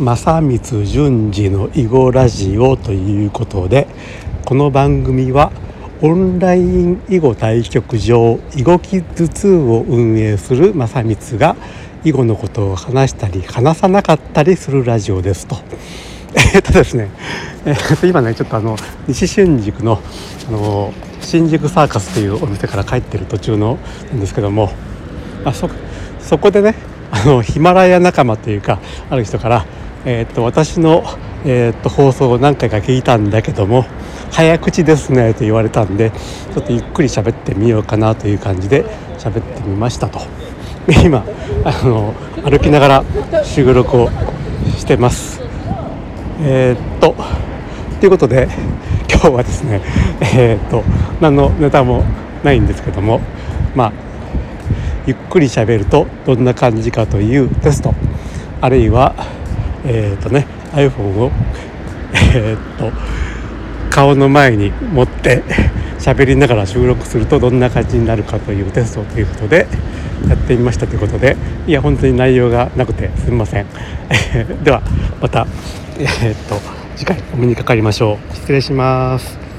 正光淳二の囲碁ラジオということでこの番組はオンライン囲碁対局場囲碁キッズ2を運営する正光が囲碁のことを話したり話さなかったりするラジオですと。えっとですね、えー、今ねちょっとあの西新宿のあの新宿サーカスというお店から帰ってる途中のなんですけどもあそそこでねあのヒマラヤ仲間というかある人からえー、っと私の、えー、っと放送を何回か聞いたんだけども早口ですねと言われたんでちょっとゆっくり喋ってみようかなという感じで喋ってみましたと。今あの歩きながら収録をしてます。えー、っとということで今日はですねえー、っと何のネタもないんですけどもまあゆっくり喋るとどんな感じかというテストあるいはえっ、ー、とね iPhone をえっ、ー、と顔の前に持って喋りながら収録するとどんな感じになるかというテストということでやってみましたということでいや本当に内容がなくてすみません。ではまたえっ、ー、と次回お目にかかりましょう。失礼します。